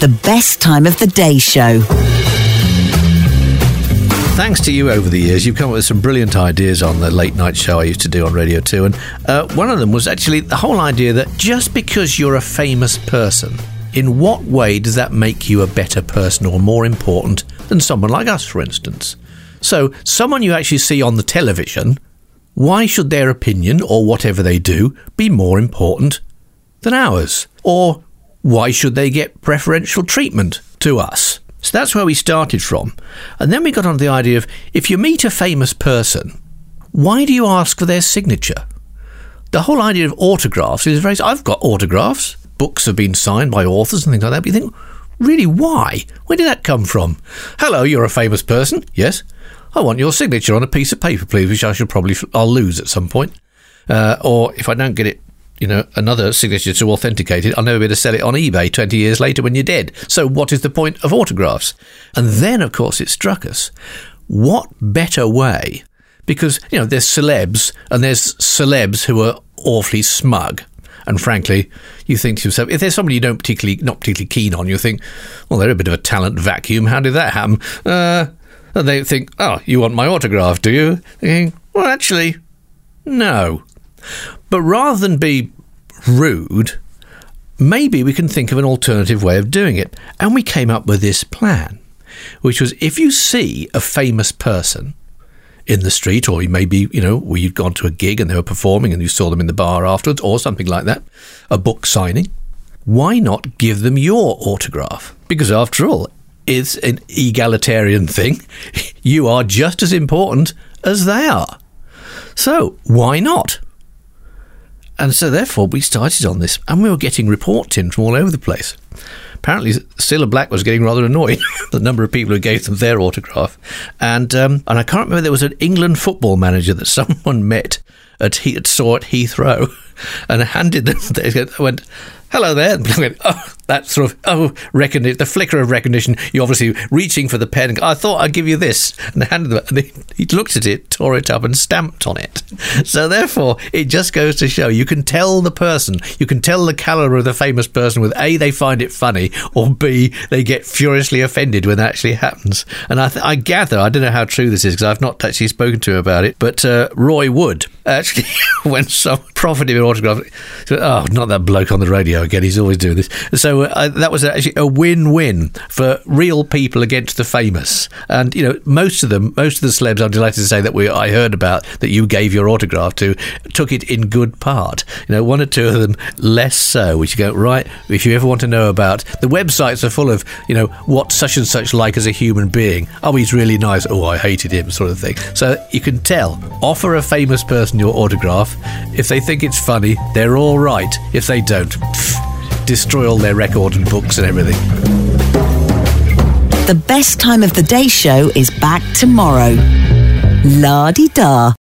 The best time of the day show. Thanks to you over the years, you've come up with some brilliant ideas on the late night show I used to do on Radio 2. And uh, one of them was actually the whole idea that just because you're a famous person, in what way does that make you a better person or more important than someone like us, for instance? So, someone you actually see on the television, why should their opinion or whatever they do be more important than ours? Or why should they get preferential treatment to us? So that's where we started from. And then we got on to the idea of if you meet a famous person, why do you ask for their signature? The whole idea of autographs is very. I've got autographs. Books have been signed by authors and things like that. But you think, really, why? Where did that come from? Hello, you're a famous person. Yes. I want your signature on a piece of paper, please, which I should probably I'll lose at some point. Uh, or if I don't get it, you know, another signature to authenticate it, I'll never be able to sell it on eBay 20 years later when you're dead. So what is the point of autographs? And then, of course, it struck us. What better way? Because, you know, there's celebs and there's celebs who are awfully smug. And frankly, you think to yourself, if there's somebody you don't particularly, not particularly keen on, you think, well, they're a bit of a talent vacuum. How did that happen? Uh, and they think, oh, you want my autograph, do you? Thinking, well, actually, no. But rather than be rude, maybe we can think of an alternative way of doing it. And we came up with this plan, which was if you see a famous person in the street, or maybe, you know, where you'd gone to a gig and they were performing and you saw them in the bar afterwards, or something like that, a book signing, why not give them your autograph? Because after all, it's an egalitarian thing. You are just as important as they are. So why not? And so, therefore, we started on this, and we were getting reports in from all over the place. Apparently, Cilla Black was getting rather annoyed the number of people who gave them their autograph, and um, and I can't remember there was an England football manager that someone met at he saw at Heathrow, and handed them. They went, "Hello there," "Oh, that sort of oh recognition, the flicker of recognition. You're obviously reaching for the pen. I thought I'd give you this, and handed them. And he, he looked at it, tore it up, and stamped on it. So therefore, it just goes to show you can tell the person, you can tell the caliber of the famous person with a they find it funny, or b they get furiously offended when that actually happens. And I, th- I gather I don't know how true this is because I've not actually spoken to him about it, but uh, Roy Wood actually when some proffered him an autograph, said, oh, not that bloke on the radio again. He's always doing this. So uh, that was actually a win-win for real people against the famous. And you know, most of them, most of the celebs, I'm delighted to say that we I heard about that you gave your autograph to, took it in good part. You know, one or two of them less so. Which you go right. If you ever want to know about the websites are full of you know what such and such like as a human being. Oh, he's really nice. Oh, I hated him, sort of thing. So you can tell. Offer a famous person your autograph. If they think it's funny, they're all right. If they don't, pff, destroy all their record and books and everything. The best time of the day show is back tomorrow. La di da.